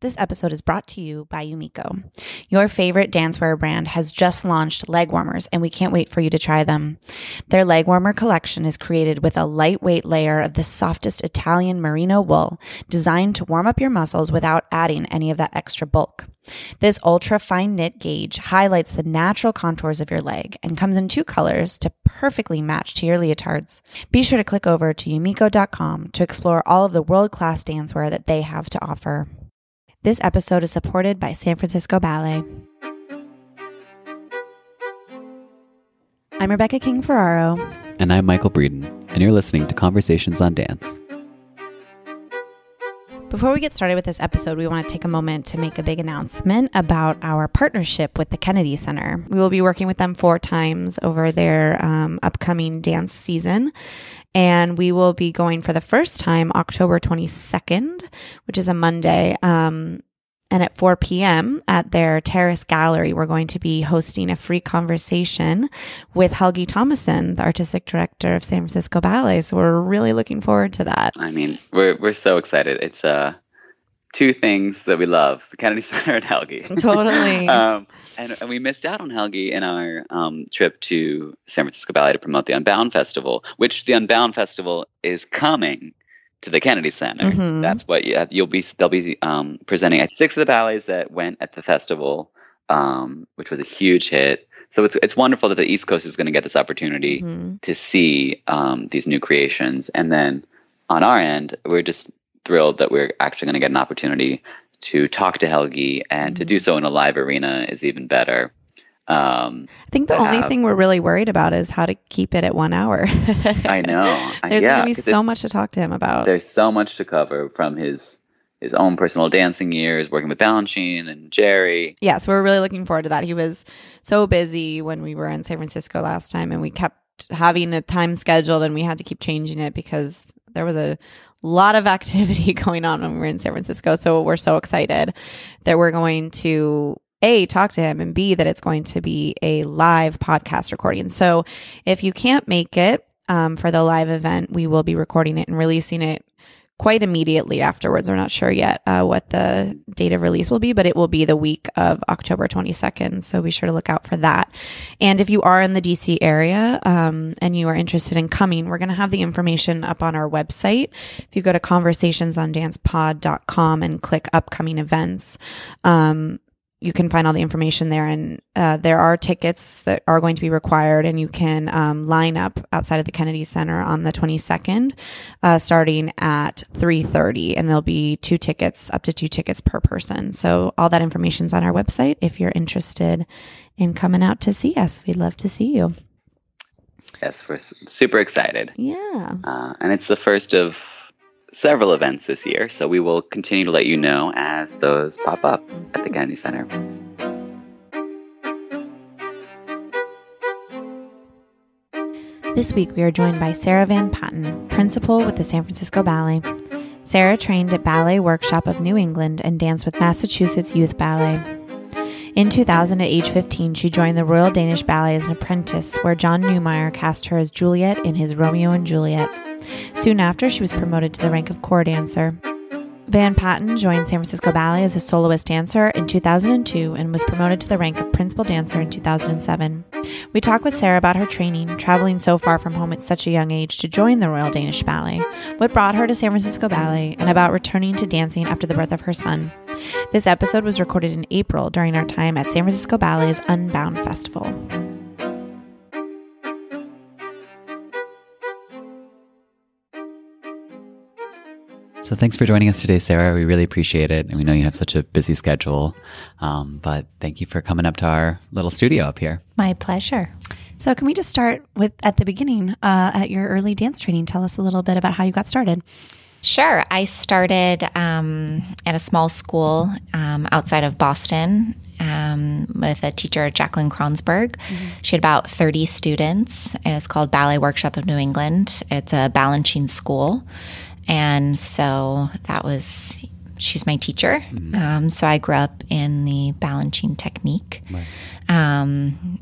This episode is brought to you by Yumiko. Your favorite dancewear brand has just launched leg warmers, and we can't wait for you to try them. Their leg warmer collection is created with a lightweight layer of the softest Italian merino wool designed to warm up your muscles without adding any of that extra bulk. This ultra fine knit gauge highlights the natural contours of your leg and comes in two colors to perfectly match to your leotards. Be sure to click over to yumiko.com to explore all of the world class dancewear that they have to offer. This episode is supported by San Francisco Ballet. I'm Rebecca King Ferraro. And I'm Michael Breeden, and you're listening to Conversations on Dance. Before we get started with this episode, we want to take a moment to make a big announcement about our partnership with the Kennedy Center. We will be working with them four times over their um, upcoming dance season. And we will be going for the first time October 22nd, which is a Monday. Um, and at 4 p.m. at their terrace gallery, we're going to be hosting a free conversation with Helgi Tomasson, the artistic director of San Francisco Ballet. So we're really looking forward to that. I mean, we're we're so excited. It's uh two things that we love: the Kennedy Center and Helgi. Totally. um, and, and we missed out on Helgi in our um, trip to San Francisco Ballet to promote the Unbound Festival, which the Unbound Festival is coming to the Kennedy Center. Mhm. That's what you, you'll be. They'll be um, presenting at six of the ballets that went at the festival, um, which was a huge hit. So it's it's wonderful that the East Coast is going to get this opportunity Mhm. to see um, these new creations, and then on our end, we're just thrilled that we're actually going to get an opportunity to talk to Helgi, and to do so in a live arena is even better. Um, I think the only have- thing we're really worried about is how to keep it at one hour. I know. There's yeah, going to be so it- much to talk to him about. there's so much to cover from his his own personal dancing years, working with Balanchine and Jerry. yeah, so we're really looking forward to that. He was so busy when we were in San Francisco last time, and we kept having a time scheduled, and we had to keep changing it because there was a lot of activity going on when we were in San Francisco. So we're so excited that we're going to a talk to him and b that it's going to be a live podcast recording. So if you can't make it um, for the live event, we will be recording it and releasing it quite immediately afterwards. We're not sure yet uh, what the date of release will be, but it will be the week of October 22nd. So be sure to look out for that. And if you are in the DC area um, and you are interested in coming, we're going to have the information up on our website. If you go to conversationsondancepod.com and click upcoming events, um, you can find all the information there. And uh, there are tickets that are going to be required and you can um, line up outside of the kennedy center on the 22nd uh, starting at 3.30 and there'll be two tickets up to two tickets per person. So all that information's on our website if you're interested in coming out to see us. We'd love to see you. Yes, we're super excited. yeah. Uh, and it's the first of several events this year, so we will continue to let you know as those pop up at the Kennedy Center. This week, we are joined by Sarah Van Patten, principal with the San Francisco Ballet. Sarah trained at Ballet Workshop of New England and danced with Massachusetts Youth Ballet. In 2000, at age 15, she joined the Royal Danish Ballet as an apprentice, where John Neumeier cast her as Juliet in his Romeo and Juliet. Soon after, she was promoted to the rank of corps dancer. Van Patten joined San Francisco Ballet as a soloist dancer in 2002 and was promoted to the rank of principal dancer in 2007. We talk with Sarah about her training, traveling so far from home at such a young age to join the Royal Danish Ballet, what brought her to San Francisco Ballet, and about returning to dancing after the birth of her son. This episode was recorded in April during our time at San Francisco Ballet's Unbound Festival. So thanks for joining us today, Sarah. We really appreciate it. And we know you have such a busy schedule. Um, but thank you for coming up to our little studio up here. My pleasure. So, can we just start with at the beginning, uh, at your early dance training? Tell us a little bit about how you got started. Sure. I started um, at a small school um, outside of Boston um, with a teacher, Jacqueline Cronsberg. Mm-hmm. She had about 30 students. It's called Ballet Workshop of New England. It's a Balanchine school. And so that was, she's my teacher. Mm-hmm. Um, so I grew up in the Balanchine technique. Right. Um,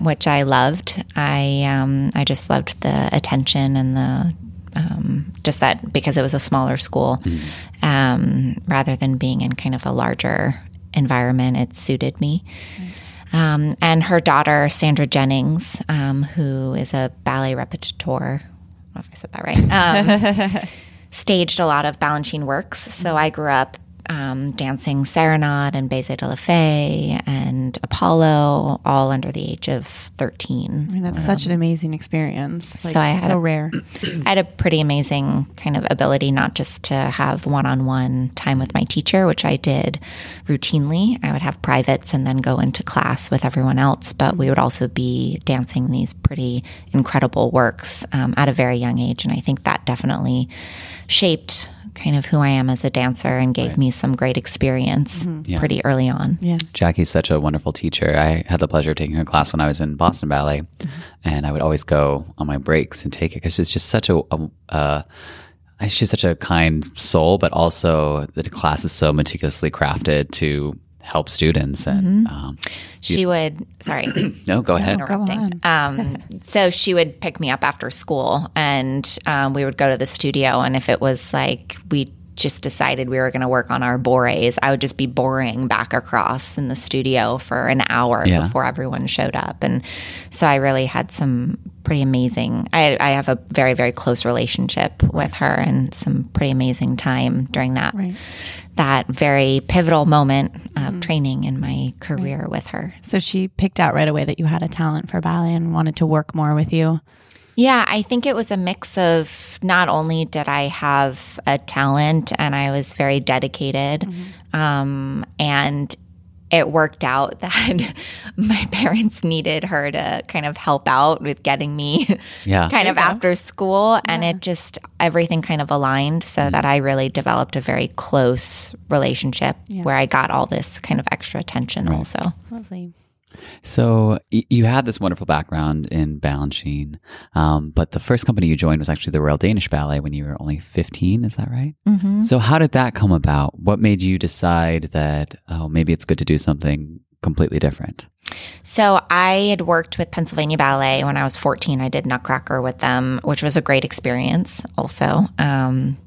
which I loved. I um, I just loved the attention and the um, just that because it was a smaller school, mm-hmm. um, rather than being in kind of a larger environment, it suited me. Mm-hmm. Um, and her daughter Sandra Jennings, um, who is a ballet repetiteur, I don't know if I said that right. Staged a lot of Balanchine works. So I grew up um, dancing Serenade and Baiser de la Fée and Apollo, all under the age of 13. I mean, that's um, such an amazing experience. Like, so I had so a, rare. I had a pretty amazing kind of ability, not just to have one-on-one time with my teacher, which I did routinely. I would have privates and then go into class with everyone else, but we would also be dancing these pretty incredible works um, at a very young age. And I think that definitely shaped kind of who I am as a dancer and gave right. me some great experience mm-hmm. yeah. pretty early on. Yeah. Jackie's such a wonderful teacher. I had the pleasure of taking her class when I was in Boston Ballet, mm-hmm. and I would always go on my breaks and take it because it's just such a, a uh, she's such a kind soul, but also the class is so meticulously crafted to help students and mm-hmm. um, she you, would sorry no go ahead go on. Um, so she would pick me up after school and um, we would go to the studio and if it was like we just decided we were going to work on our bourrées i would just be boring back across in the studio for an hour yeah. before everyone showed up and so i really had some pretty amazing I, I, have a very very close relationship with her and some pretty amazing time during that right that very pivotal moment of mm-hmm. training in my career right. with her. So she picked out right away that you had a talent for ballet and wanted to work more with you. Yeah, I think it was a mix of not only did I have a talent and I was very dedicated, mm-hmm. um, and it worked out that my parents needed her to kind of help out with getting me yeah. kind of after school. Yeah. And it just, everything kind of aligned so mm. that I really developed a very close relationship yeah. where I got all this kind of extra attention right. also. Lovely. So you had this wonderful background in Balanchine, um, but the first company you joined was actually the Royal Danish Ballet when you were only 15. Is that right? Mm-hmm. So how did that come about? What made you decide that, oh, maybe it's good to do something completely different? So I had worked with Pennsylvania Ballet when I was 14. I did Nutcracker with them, which was a great experience also. Um,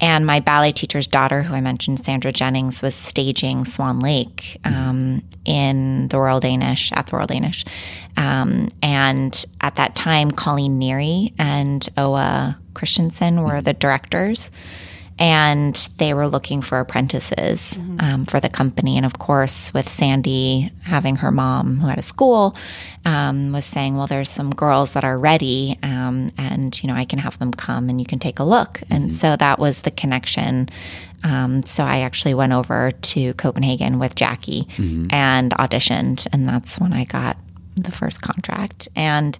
and my ballet teacher's daughter, who I mentioned, Sandra Jennings, was staging Swan Lake um, in the Royal Danish, at the Royal Danish. Um, and at that time, Colleen Neary and Aage Christensen were the directors and they were looking for apprentices mm-hmm. um, for the company. And of course, with Sandy having her mom, who had a school, um, was saying, "Well, there's some girls that are ready, um, and you know, I can have them come, and you can take a look." Mm-hmm. And so that was the connection. Um, so I actually went over to Copenhagen with Jackie mm-hmm. and auditioned, and that's when I got the first contract. And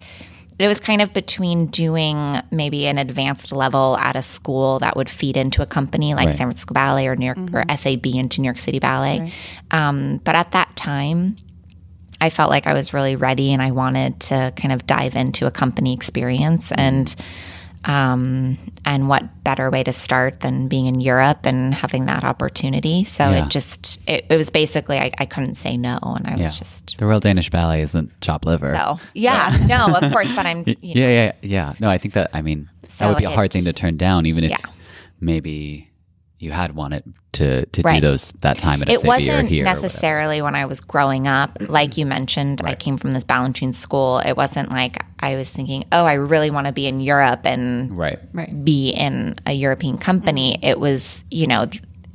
it was kind of between doing maybe an advanced level at a school that would feed into a company like right. San Francisco Ballet or New York mm-hmm. or SAB into New York City Ballet. Right. Um, but at that time, I felt like I was really ready and I wanted to kind of dive into a company experience and um, and what better way to start than being in Europe and having that opportunity? So Yeah. it just it, it was basically I, I couldn't say no, and I Yeah. was just the Royal Danish Ballet isn't chop liver. so yeah, no, of course, but I'm you know, yeah, yeah, yeah. No, I think that I mean So that would be a hard thing to turn down, even if Yeah. maybe you had wanted to to Right. do those that time at it SAB wasn't here. or whatever. necessarily when I was growing up. Like you mm-hmm. mentioned, I came from this Balanchine school. It wasn't like I was thinking, oh, I really want to be in Europe and Right. be in a European company. Mm-hmm. It was, you know,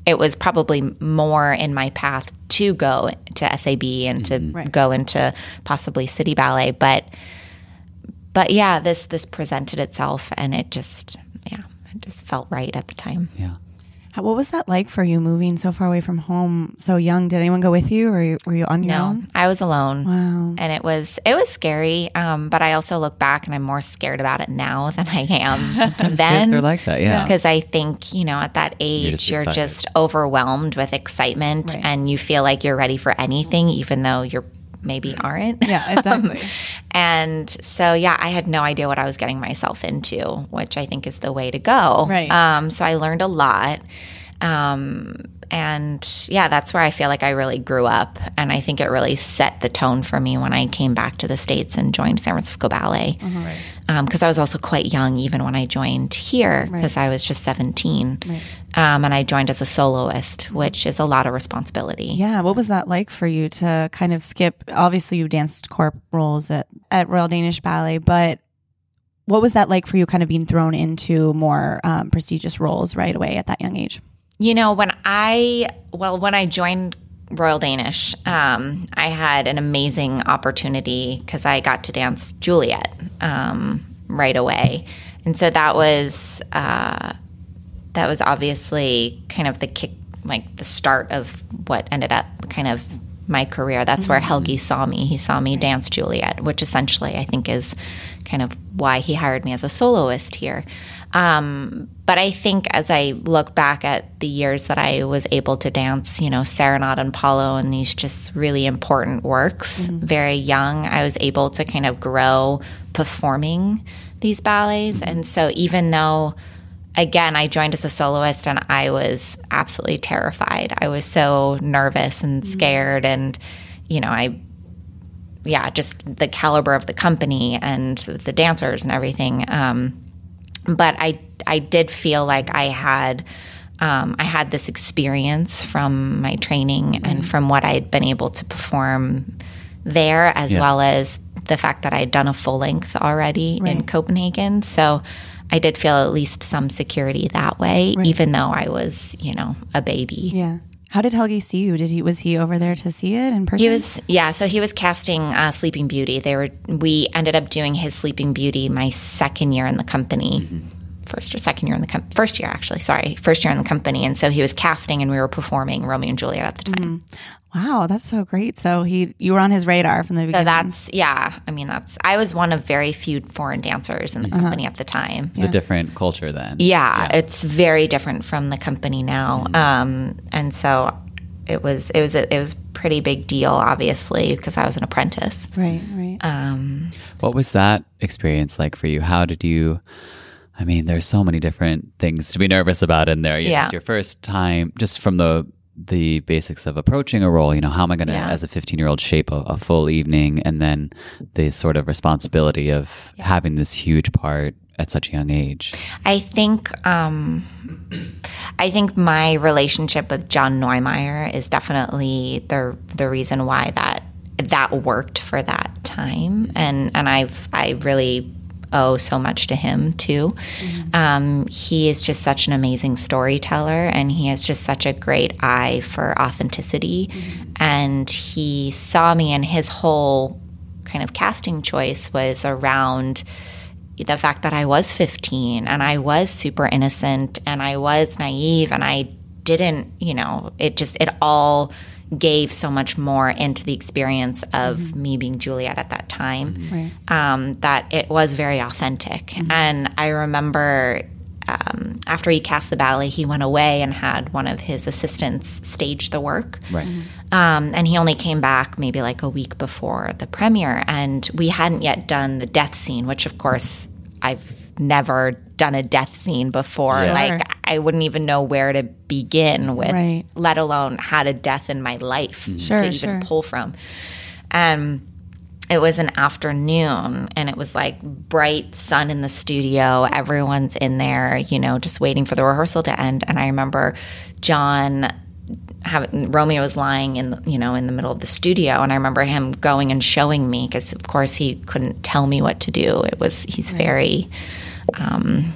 it was probably more in my path to go to SAB and to mm-hmm. go into possibly City Ballet, but but yeah, this this presented itself and it just yeah, it just felt right at the time. Yeah. How- What was that like for you moving so far away from home, so young? Did anyone go with you, or you- were you on your No, own? I was alone. Wow. And it was it was scary, um, but I also look back and I'm more scared about it now than I am then. They're like that, yeah. Because I think you know at that age just you're just overwhelmed with excitement and you feel like you're ready for anything, even though you're maybe aren't. Yeah, exactly. And so, yeah, I had no idea what I was getting myself into, which I think is the way to go. Right. Um, so I learned a lot. Um, and yeah, that's where I feel like I really grew up. And I think it really set the tone for me when I came back to the States and joined San Francisco Ballet. Because I was also quite young even when I joined here, because I was just 17. Um, and I joined as a soloist, which is a lot of responsibility. Yeah, what was that like for you to kind of skip? Obviously, you danced corps roles at, at Royal Danish Ballet, but what was that like for you kind of being thrown into more um, prestigious roles right away at that young age? You know, when I, well, when I joined Royal Danish, um, I had an amazing opportunity because I got to dance Juliet um, right away. And so that was, uh, that was obviously kind of the kick, like the start of what ended up kind of my career. That's where Helgi saw me. He saw me dance Juliet, which essentially I think is kind of why he hired me as a soloist here. Um, but I think as I look back at the years that I was able to dance, you know, Serenade and Apollo and these just really important works, very young, I was able to kind of grow performing these ballets. And so even though again, I joined as a soloist and I was absolutely terrified. I was so nervous and scared. And, you know, I, yeah, just the caliber of the company and the dancers and everything. Um, but I, I did feel like I had, um, I had this experience from my training and from what I had been able to perform there, as Yeah. well as the fact that I had done a full length already in Copenhagen. So I did feel at least some security that way, even though I was, you know, a baby. Yeah. How did Helgi see you? Did he was he over there to see it in person? He was, yeah. So he was casting uh, Sleeping Beauty. They were. We ended up doing his Sleeping Beauty my second year in the company, first or second year in the com- first year actually. Sorry, first year in the company. And so he was casting, and we were performing Romeo and Juliet at the time. Wow, that's so great. So he you were on his radar from the So beginning. that's yeah. I mean, that's I was one of very few foreign dancers in the company at the time. It's a different culture then. Yeah, it's very different from the company now. Um, and so it was it was a, it was a pretty big deal, obviously, because I was an apprentice. right, right. Um, What was that experience like for you? How did you? I mean, there's so many different things to be nervous about in there. You know, Yeah. It's your first time, just from the the basics of approaching a role. You know, how am I going to, Yeah. as a 15 year old, shape a, a full evening, and then the sort of responsibility of having this huge part at such a young age. I think um, I think my relationship with John Neumeier is definitely the the reason why that that worked for that time, and and I've I really owe so much to him too. Um, he is just such an amazing storyteller, and he has just such a great eye for authenticity, and he saw me, and his whole kind of casting choice was around the fact that I was 15 and I was super innocent and I was naive and I didn't, you know, it just, it all gave so much more into the experience of me being Juliet at that time um, that it was very authentic. And I remember um, after he cast the ballet, he went away and had one of his assistants stage the work. Right. Um, and he only came back maybe like a week before the premiere, and we hadn't yet done the death scene, which of course I've never done a death scene before. Sure. Like I wouldn't even know where to begin with, Right. let alone had a death in my life Sure, to even sure. pull from. Um, it was an afternoon and it was like bright sun in the studio. Everyone's in there, you know, just waiting for the rehearsal to end. And I remember John having Romeo was lying in the, you know in the middle of the studio and I remember him going and showing me because of course he couldn't tell me what to do it was he's very um,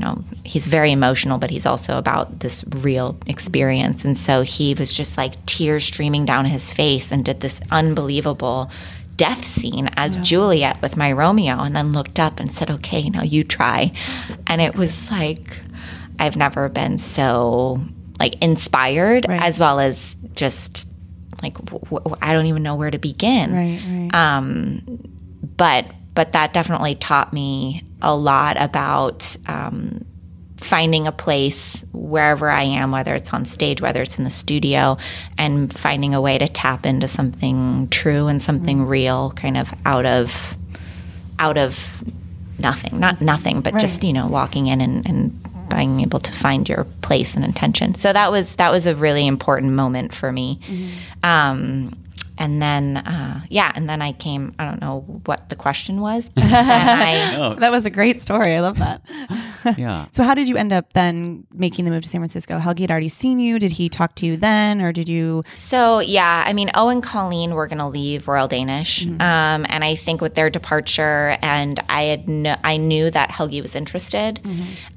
know he's very emotional but he's also about this real experience and so he was just like tears streaming down his face and did this unbelievable death scene as Juliet with my Romeo and then looked up and said okay now you try and it was like I've never been so like inspired Right. as well as just like w- I don't even know where to begin. Right, right. Um, but but that definitely taught me a lot about um, finding a place wherever I am, whether it's on stage, whether it's in the studio, and finding a way to tap into something true and something real, kind of out of out of nothing, not nothing, but just you know walking in and, and being able to find your place and intention. So that was that was a really important moment for me. Um, and then uh, yeah, and then I came. I don't know what the question was. and I, that was a great story. I love that. Yeah. So, how did you end up then making the move to San Francisco? Helgi had already seen you. Did he talk to you then, or did you? So yeah, I mean, Owen and Colleen were going to leave Royal Danish, um, and I think with their departure, and I had kn- I knew that Helgi was interested.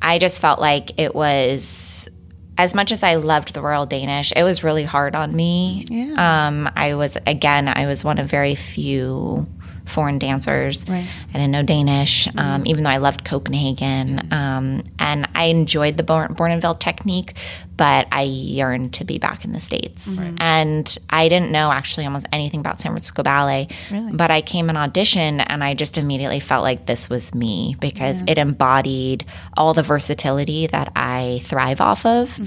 I just felt like it was. As much as I loved the Royal Danish, it was really hard on me. Yeah. Um, I was again, I was one of very few foreign dancers. Right. I didn't know Danish, um, even though I loved Copenhagen. Um, and I enjoyed the Bournonville technique, but I yearned to be back in the States. And I didn't know actually almost anything about San Francisco Ballet. But I came and auditioned, and I just immediately felt like this was me because it embodied all the versatility that I thrive off of.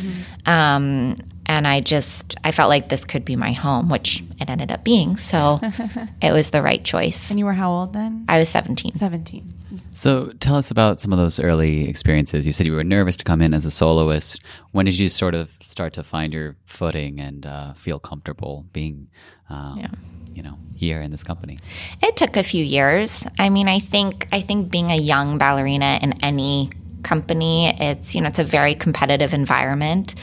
Um, and I just I felt like this could be my home, which it ended up being. So it was the right choice. And you were how old then? I was 17. Seventeen. So tell us about some of those early experiences. You said you were nervous to come in as a soloist. When did you sort of start to find your footing and uh, feel comfortable being, um, you know, here in this company? It took a few years. I mean, I think I think being a young ballerina in any company, it's you know, it's a very competitive environment.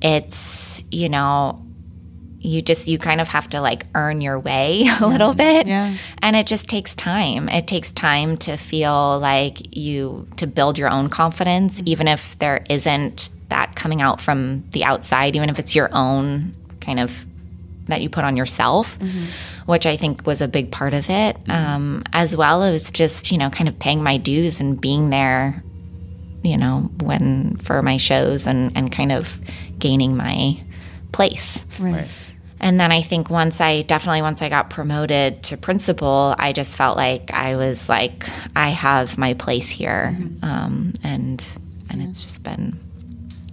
It's, you know, you just you kind of have to like earn your way a little bit. Yeah. And it just takes time. It takes time to feel like you to build your own confidence mm-hmm. even if there isn't that coming out from the outside, even if it's your own kind of that you put on yourself, mm-hmm. which I think was a big part of it, mm-hmm. um, as well as just you know kind of paying my dues and being there, you know, when for my shows and and kind of gaining my place. Right. And then I think once I definitely once I got promoted to principal, I just felt like I was like I have my place here, um, and and it's just been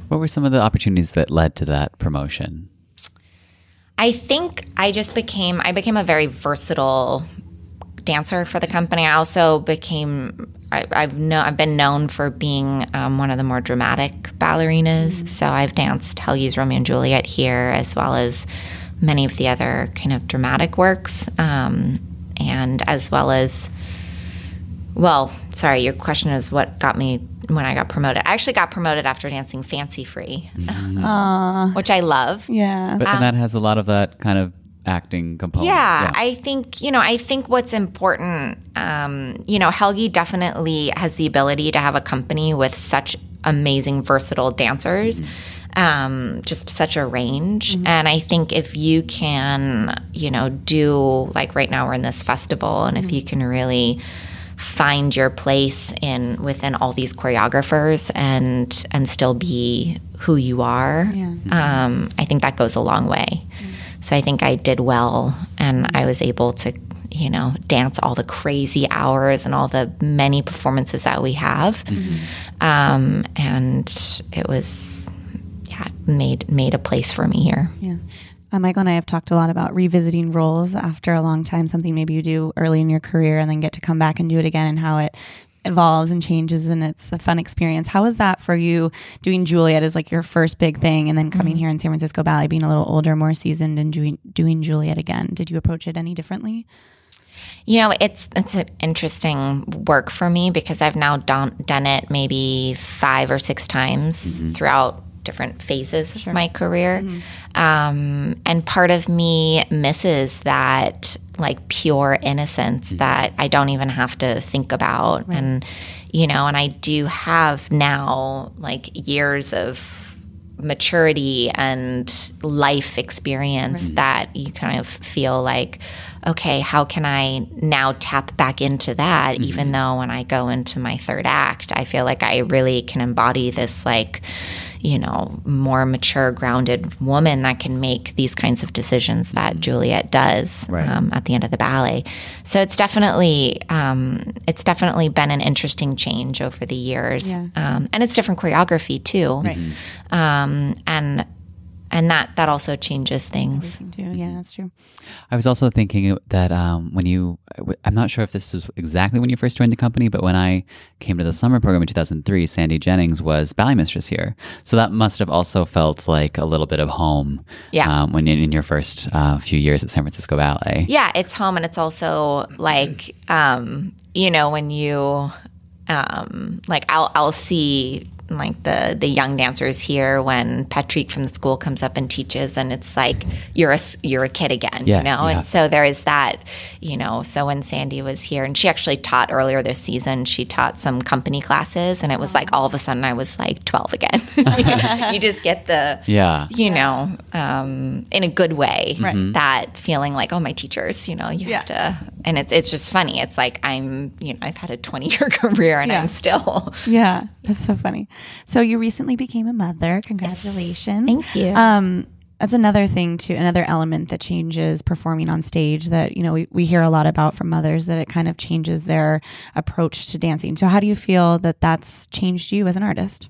What were some of the opportunities that led to that promotion? I think I just became I became a very versatile dancer for the company. I also became I, I've no I've been known for being um, one of the more dramatic ballerinas. So I've danced Helgi's Romeo and Juliet here, as well as many of the other kind of dramatic works, um, and as well as well, sorry, your question is what got me when I got promoted. I actually got promoted after dancing Fancy Free, which I love. Yeah. But and that has a lot of that kind of acting component. Yeah, I think you know. I think what's important, um, you know, Helgi definitely has the ability to have a company with such amazing, versatile dancers. Um, just such a range, and I think if you can, you know, do like right now we're in this festival, and if you can really find your place in within all these choreographers and and still be who you are, um, I think that goes a long way. So I think I did well, and I was able to, you know, dance all the crazy hours and all the many performances that we have. Um, and it was, yeah, made made a place for me here. Yeah. Uh, Michael and I have talked a lot about revisiting roles after a long time, something maybe you do early in your career and then get to come back and do it again and how it evolves and changes and it's a fun experience. How was that for you doing Juliet as like your first big thing and then coming mm-hmm. here in San Francisco Ballet, being a little older, more seasoned and doing, doing Juliet again? Did you approach it any differently? You know, it's it's an interesting work for me because I've now done done it maybe five or six times mm-hmm. throughout different phases of my career, mm-hmm. um, and part of me misses that like pure innocence mm-hmm. that I don't even have to think about, and you know, and I do have now like years of maturity and life experience that you kind of feel like, okay, how can I now tap back into that? Mm-hmm. Even though when I go into my third act, I feel like I really can embody this, like, you know, more mature, grounded woman that can make these kinds of decisions that Juliet does Right. um, at the end of the ballet. So it's definitely um, it's definitely been an interesting change over the years, Yeah. um, and it's different choreography too, Right. um, and and that that also changes things. Too. Yeah, that's true. I was also thinking that um, when you, I'm not sure if this was exactly when you first joined the company, but when I came to the summer program in 2003, Sandy Jennings was ballet mistress here. So that must have also felt like a little bit of home Yeah. um, when in, in your first uh, few years at San Francisco Ballet. Yeah, it's home, and it's also like um, you know when you um, like I'll I'll see like the the young dancers here when Patrick from the school comes up and teaches, and it's like you're a s- you're a kid again, Yeah, you know. yeah. And so there is that, you know. So when Sandy was here, and she actually taught earlier this season, she taught some company classes, and it was like all of a sudden I was like 12 again. you just get the Yeah. you know, um, in a good way. That feeling like, oh, my teachers, you know, you have to, and it's it's just funny. It's like I'm, you know, I've had a 20 year career and Yeah. I'm still. Yeah, that's so funny. So you recently became a mother. Congratulations. Thank you. Um, that's another thing too, another element that changes performing on stage that, you know, we, we hear a lot about from mothers that it kind of changes their approach to dancing. So how do you feel that that's changed you as an artist?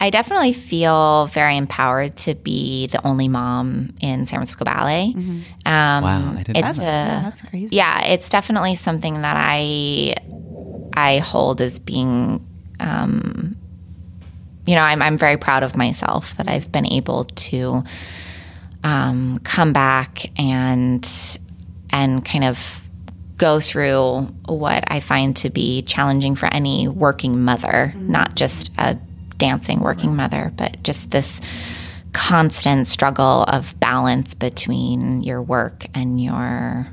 I definitely feel very empowered to be the only mom in San Francisco Ballet. Um, Wow, I didn't know it's That's, a- yeah, that's crazy. yeah, it's definitely something that I I hold as being um, you know, I'm I'm very proud of myself that I've been able to um, come back and and kind of go through what I find to be challenging for any working mother, not just a dancing working mother, but just this constant struggle of balance between your work and your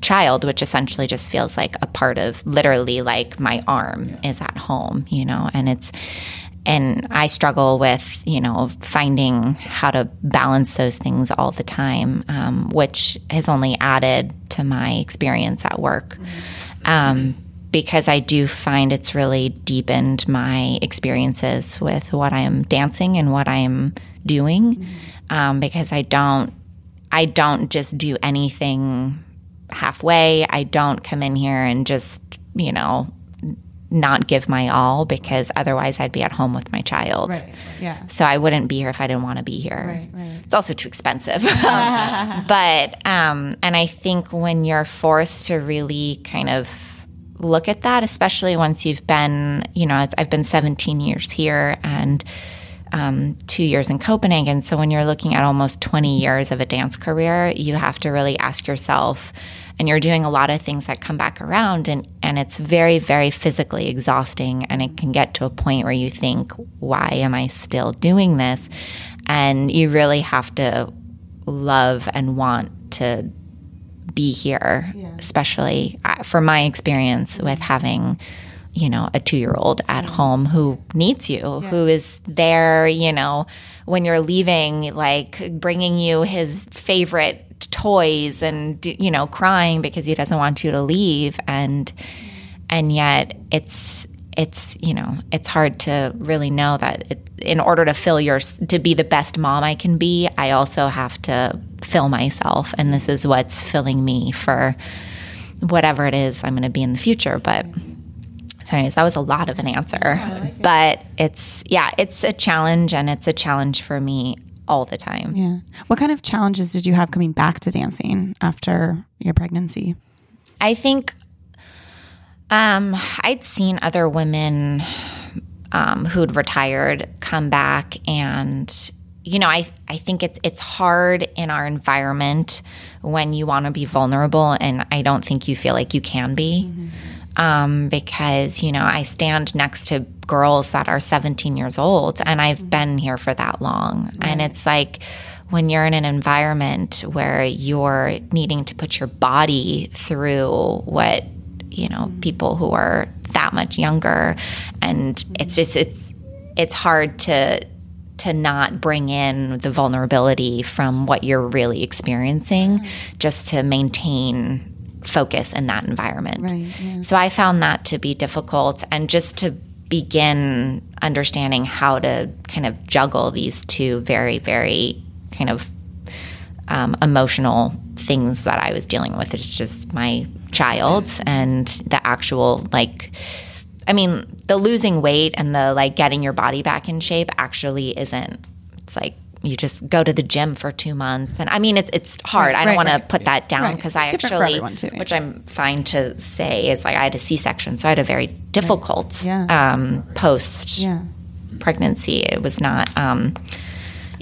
child, which essentially just feels like a part of literally like my arm is at home, you know, and it's, and I struggle with, you know, finding how to balance those things all the time, um, which has only added to my experience at work. Um, because I do find it's really deepened my experiences with what I am dancing and what I am doing. Um, because I don't, I don't just do anything halfway. I don't come in here and just, you know, not give my all because otherwise I'd be at home with my child. Yeah. So I wouldn't be here if I didn't want to be here. Right, right. It's also too expensive. but um and I think when you're forced to really kind of look at that, especially once you've been, you know, I've been 17 years here and um, two years in Copenhagen. So when you're looking at almost 20 years of a dance career, you have to really ask yourself, and you're doing a lot of things that come back around, and, and it's very, very physically exhausting. And it can get to a point where you think, why am I still doing this? And you really have to love and want to be here, especially uh, from my experience with having, you know, a two year old at mm-hmm. home who needs you, who is there, you know, when you're leaving, like bringing you his favorite toys and, you know, crying because he doesn't want you to leave. And, mm-hmm. and yet it's, it's you know it's hard to really know that it, in order to fill your to be the best mom I can be I also have to fill myself. And this is what's filling me for whatever it is I'm going to be in the future. But mm-hmm. That was a lot of an answer. But it's yeah, it's a challenge, and it's a challenge for me all the time. Yeah. What kind of challenges did you have coming back to dancing after your pregnancy? I think um, I'd seen other women um, who'd retired come back, and you know, I I think it's it's hard in our environment when you want to be vulnerable, and I don't think you feel like you can be. Mm-hmm. Um, because you know I stand next to girls that are 17 years old, and I've mm-hmm. been here for that long, right. and it's like when you're in an environment where you're needing to put your body through what you know mm-hmm. people who are that much younger and mm-hmm. it's just it's it's hard to to not bring in the vulnerability from what you're really experiencing mm-hmm. just to maintain focus in that environment. Right, yeah. So I found that to be difficult and just to begin understanding how to kind of juggle these two very very kind of um, emotional things that I was dealing with. It's just my child and the actual like I mean, the losing weight and the like getting your body back in shape actually isn't it's like you just go to the gym for two months. And i mean it's it's hard. Right, i don't right, want right. to put that down because i actually too, yeah. which i'm fine to say is like i had a c-section so i had a very difficult yeah. um, post yeah. pregnancy. It was not um,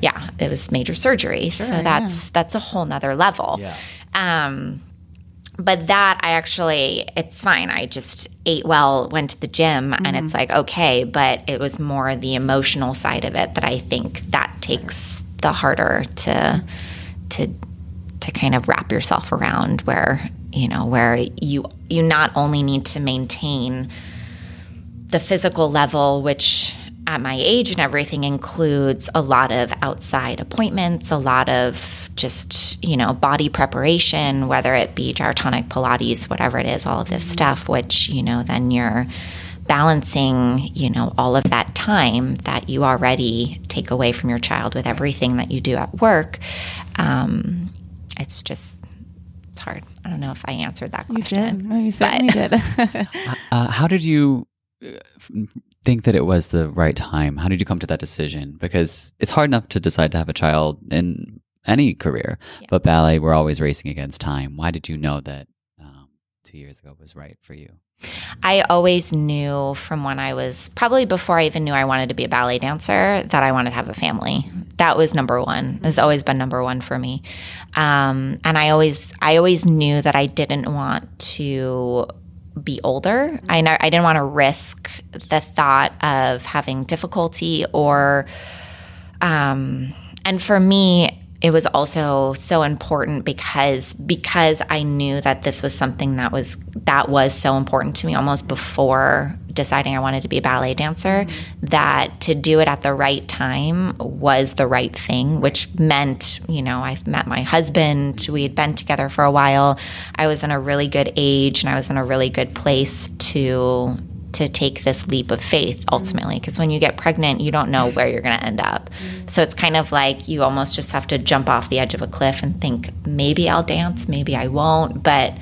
yeah it was major surgery. Sure, so that's that's a whole nother level. Um, but that I actually, it's fine. I just ate well, went to the gym, mm-hmm. and it's mm-hmm. like, okay, but it was more the emotional side of it that I think that takes the harder to, to, to kind of wrap yourself around where, you know, where you, you not only need to maintain the physical level, which at my age and everything includes a lot of outside appointments, a lot of just, you know, body preparation, whether it be gyrotonic Pilates, whatever it is, all of this mm-hmm. stuff, which, you know, then you're balancing, you know, all of that time that you already take away from your child with everything that you do at work. Um, it's just, it's hard. I don't know if I answered that question. You did. No, you certainly did. uh, how did you uh, think that it was the right time? How did you come to that decision? Because it's hard enough to decide to have a child in any career. Yeah. But ballet, we're always racing against time. Why did you know that um, two years ago was right for you? I always knew from when I was probably before I even knew I wanted to be a ballet dancer that I wanted to have a family. That was number one. It's always been number one for me. Um, and I always, I always knew that I didn't want to be older. I, I didn't want to risk the thought of having difficulty or, um, and for me, it was also so important because because I knew that this was something that was that was so important to me almost before deciding I wanted to be a ballet dancer mm-hmm. that to do it at the right time was the right thing which meant you know I've met my husband we had been together for a while I was in a really good age and I was in a really good place to to take this leap of faith ultimately because when you get pregnant you don't know where you're going to end up so it's kind of like you almost just have to jump off the edge of a cliff and think maybe i'll dance maybe i won't but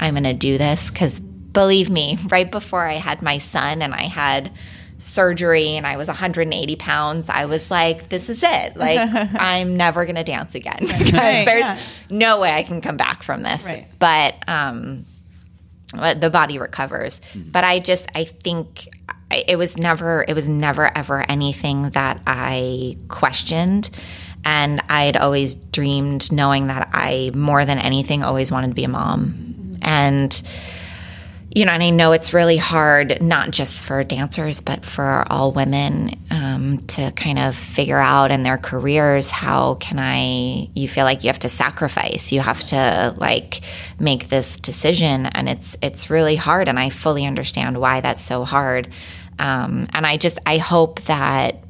i'm going to do this because believe me right before i had my son and i had surgery and I was 180 pounds, I was like, this is it. Like, I'm never going to dance again because right, there's yeah. no way I can come back from this. Right. But um, the body recovers. Mm-hmm. But I just, I think it was never, it was never ever anything that I questioned. And I had always dreamed, knowing that I, more than anything, always wanted to be a mom. Mm-hmm. And, you know, and I know it's really hard, not just for dancers, but for all women um, to kind of figure out in their careers how can I, you feel like you have to sacrifice, you have to like make this decision. And it's, it's really hard. And I fully understand why that's so hard. Um, and I just, I hope that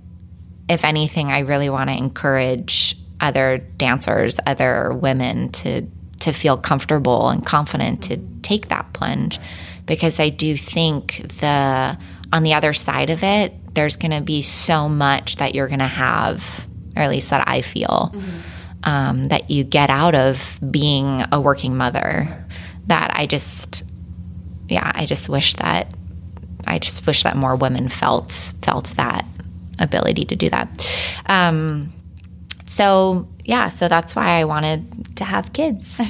if anything, I really want to encourage other dancers, other women to, to feel comfortable and confident to take that plunge because I do think the on the other side of it, there's going to be so much that you're going to have, or at least that I feel, mm-hmm. um, that you get out of being a working mother. that I just, yeah, I just wish that I just wish that more women felt felt that ability to do that. Um, so yeah, so that's why I wanted to have kids.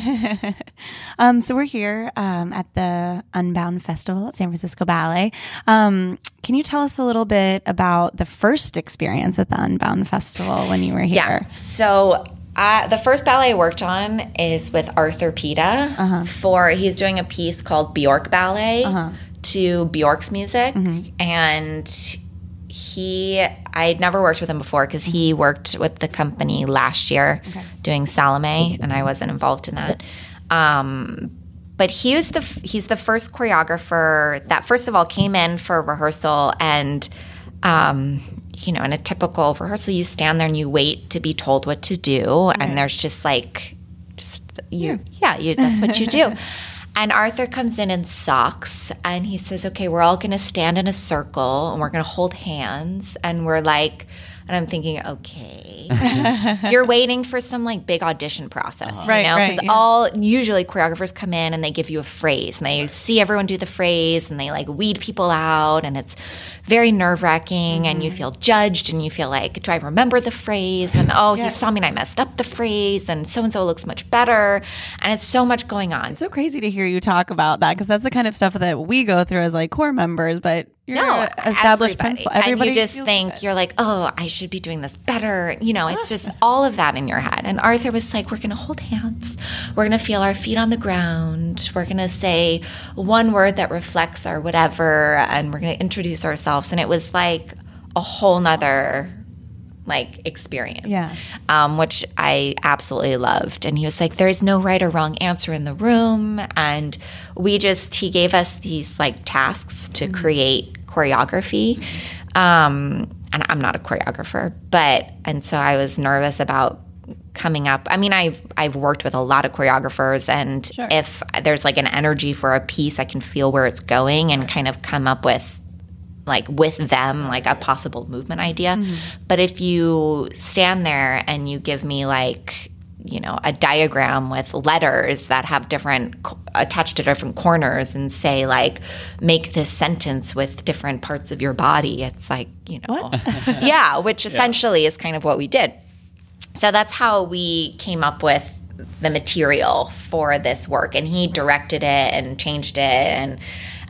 um, so we're here um, at the Unbound Festival at San Francisco Ballet. Um, can you tell us a little bit about the first experience at the Unbound Festival when you were here? Yeah. So uh, the first ballet I worked on is with Arthur Pita. Uh-huh. For he's doing a piece called Bjork Ballet uh-huh. to Bjork's music, mm-hmm. and he I'd never worked with him before because he worked with the company last year okay. doing Salome, and I wasn't involved in that. Um, but he was the he's the first choreographer that first of all came in for rehearsal and um, you know in a typical rehearsal you stand there and you wait to be told what to do okay. and there's just like just you yeah, yeah you, that's what you do And Arthur comes in in socks and he says, Okay, we're all going to stand in a circle and we're going to hold hands. And we're like, and I'm thinking, okay, you're waiting for some like big audition process, uh-huh. right? Because yeah. all usually choreographers come in and they give you a phrase and they see everyone do the phrase and they like weed people out and it's very nerve wracking mm-hmm. and you mm-hmm. feel judged and you feel like, do I remember the phrase? And oh, he saw me and I messed up the phrase and so and so looks much better. And it's so much going on. It's so crazy to hear you talk about that because that's the kind of stuff that we go through as like corps members, but you're no, established everybody. principal. Everybody and you just think you're like, oh, I should be doing this better. You know, it's just all of that in your head. And Arthur was like, we're going to hold hands. We're going to feel our feet on the ground. We're going to say one word that reflects our whatever, and we're going to introduce ourselves. And it was like a whole nother like experience. Yeah. Um, which I absolutely loved. And he was like, there's no right or wrong answer in the room. And we just, he gave us these like tasks to mm-hmm. create choreography. Um, and I'm not a choreographer, but, and so I was nervous about coming up. I mean, I've I've worked with a lot of choreographers, and sure. if there's like an energy for a piece, I can feel where it's going and kind of come up with like with them like a possible movement idea mm-hmm. but if you stand there and you give me like you know a diagram with letters that have different attached to different corners and say like make this sentence with different parts of your body it's like you know what? yeah which essentially yeah. is kind of what we did so that's how we came up with the material for this work and he directed it and changed it and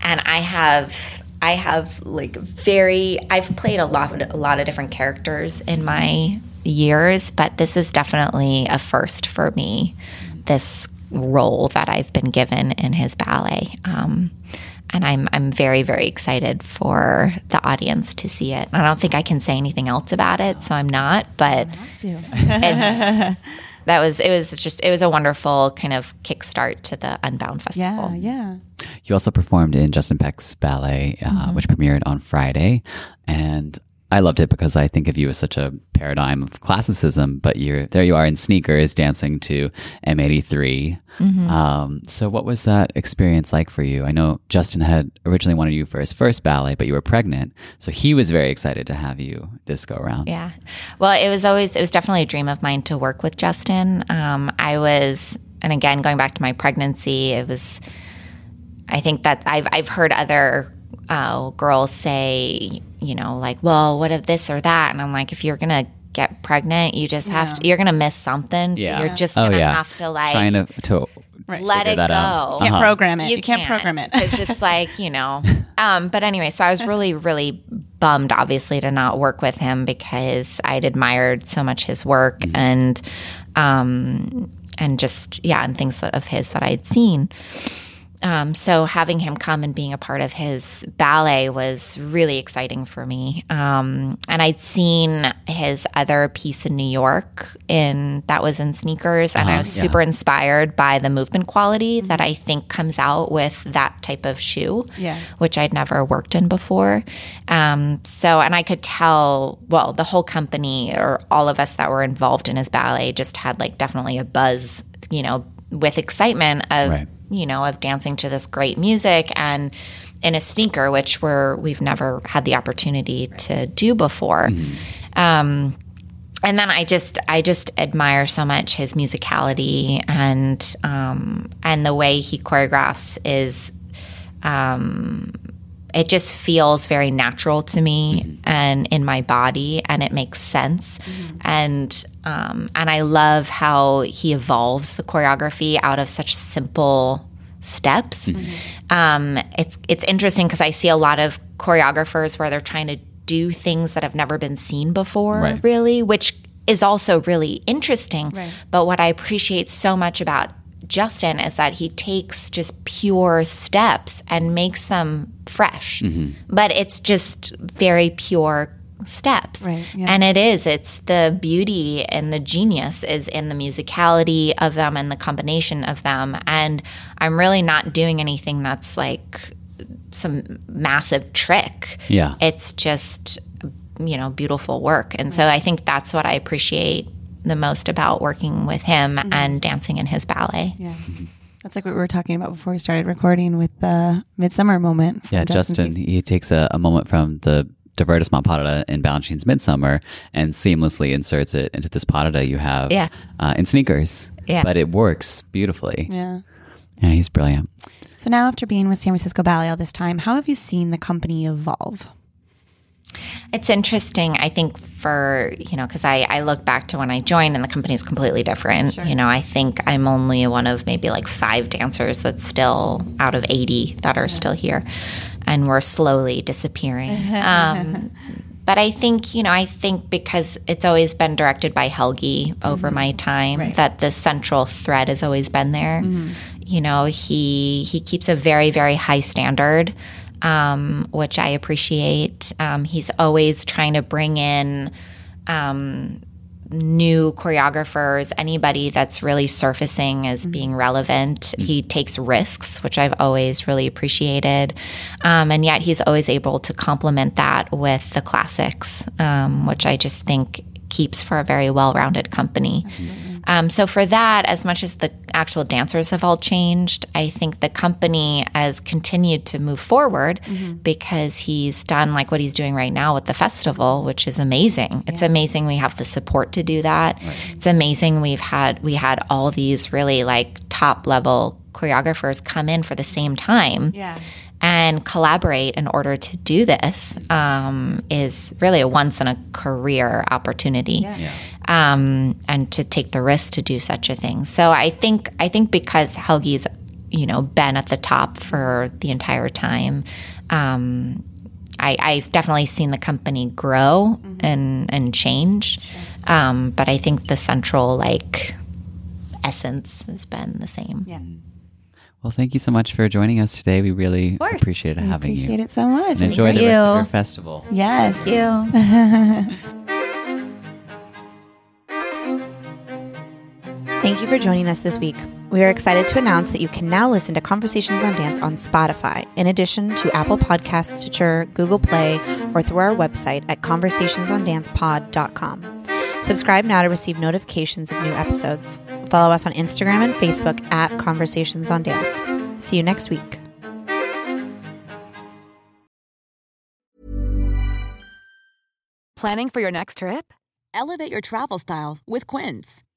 and I have I have like very I've played a lot a lot of different characters in my years, but this is definitely a first for me. This role that I've been given in his ballet. Um, and I'm I'm very very excited for the audience to see it. I don't think I can say anything else about it, so I'm not. But it's that was it was just it was a wonderful kind of kickstart to the Unbound Festival. Yeah, yeah. You also performed in Justin Peck's ballet, uh, mm-hmm. which premiered on Friday, and I loved it because I think of you as such a paradigm of classicism, but you're there. You are in sneakers dancing to M83. Mm-hmm. Um, so, what was that experience like for you? I know Justin had originally wanted you for his first ballet, but you were pregnant, so he was very excited to have you this go around. Yeah, well, it was always it was definitely a dream of mine to work with Justin. Um, I was, and again, going back to my pregnancy, it was. I think that I've I've heard other uh, girls say, you know, like, well, what if this or that? And I'm like, if you're going to get pregnant, you just have to, you're going to miss something. Yeah. So you're just going to oh, yeah. have to like, trying to, to right. let it go. Uh-huh. You can't program it. You, you can't, can't program it. Because it's like, you know, um, but anyway, so I was really, really bummed, obviously, to not work with him because I'd admired so much his work mm-hmm. and, um, and just, yeah, and things of his that I'd seen. Um, so having him come and being a part of his ballet was really exciting for me. Um, and I'd seen his other piece in New York in that was in sneakers, and uh-huh, I was yeah. super inspired by the movement quality mm-hmm. that I think comes out with that type of shoe, yeah. which I'd never worked in before. Um, so, and I could tell, well, the whole company or all of us that were involved in his ballet just had like definitely a buzz, you know, with excitement of. Right you know, of dancing to this great music and in a sneaker, which we're we've never had the opportunity to do before. Mm-hmm. Um, and then I just I just admire so much his musicality and um, and the way he choreographs is um, it just feels very natural to me mm-hmm. and in my body and it makes sense mm-hmm. and um, and I love how he evolves the choreography out of such simple steps. Mm-hmm. Um, it's it's interesting because I see a lot of choreographers where they're trying to do things that have never been seen before, right. really, which is also really interesting. Right. But what I appreciate so much about Justin is that he takes just pure steps and makes them fresh. Mm-hmm. But it's just very pure steps. Right, yeah. And it is. It's the beauty and the genius is in the musicality of them and the combination of them. And I'm really not doing anything that's like some massive trick. Yeah. It's just, you know, beautiful work. And so I think that's what I appreciate the most about working with him mm-hmm. and dancing in his ballet. Yeah. That's like what we were talking about before we started recording with the midsummer moment. Yeah, Justin, Justin he takes a, a moment from the Divertissement pas de deux in Balanchine's Midsummer and seamlessly inserts it into this pas you have yeah. uh, in sneakers. Yeah. But it works beautifully. Yeah. Yeah, he's brilliant. So now after being with San Francisco Ballet all this time, how have you seen the company evolve? It's interesting, I think, for, you know, because I, I look back to when I joined and the company is completely different. Sure. You know, I think I'm only one of maybe like five dancers that's still out of 80 that are yeah. still here and we're slowly disappearing. Um, but I think, you know, I think because it's always been directed by Helgi over mm-hmm. my time, right. that the central thread has always been there. Mm-hmm. You know, he he keeps a very very high standard, um, which I appreciate. Um, he's always trying to bring in. Um, new choreographers, anybody that's really surfacing as mm-hmm. being relevant. Mm-hmm. He takes risks, which I've always really appreciated. Um, and yet he's always able to complement that with the classics, um, which I just think keeps for a very well rounded company. Mm-hmm. Um, so for that, as much as the actual dancers have all changed, I think the company has continued to move forward mm-hmm. because he's done like what he's doing right now with the festival, which is amazing. It's amazing we have the support to do that. Right. It's amazing we've had we had all these really like top level choreographers come in for the same time. Yeah and collaborate in order to do this um, is really a once in a career opportunity. Yeah. Yeah. Um, and to take the risk to do such a thing. So I think I think because Helgi's you know been at the top for the entire time. Um, I, have definitely seen the company grow mm-hmm. and and change, sure. um, but I think the central like essence has been the same. Yeah. Well, thank you so much for joining us today. We really appreciate we having appreciate you. Appreciate it so much. And enjoy the rest of your festival. Yes. Thank you. Thank you for joining us this week. We are excited to announce that you can now listen to Conversations on Dance on Spotify, in addition to Apple Podcasts, Stitcher, Google Play, or through our website at conversationsondancepod.com. Subscribe now to receive notifications of new episodes. Follow us on Instagram and Facebook at Conversations on Dance. See you next week. Planning for your next trip? Elevate your travel style with Quince.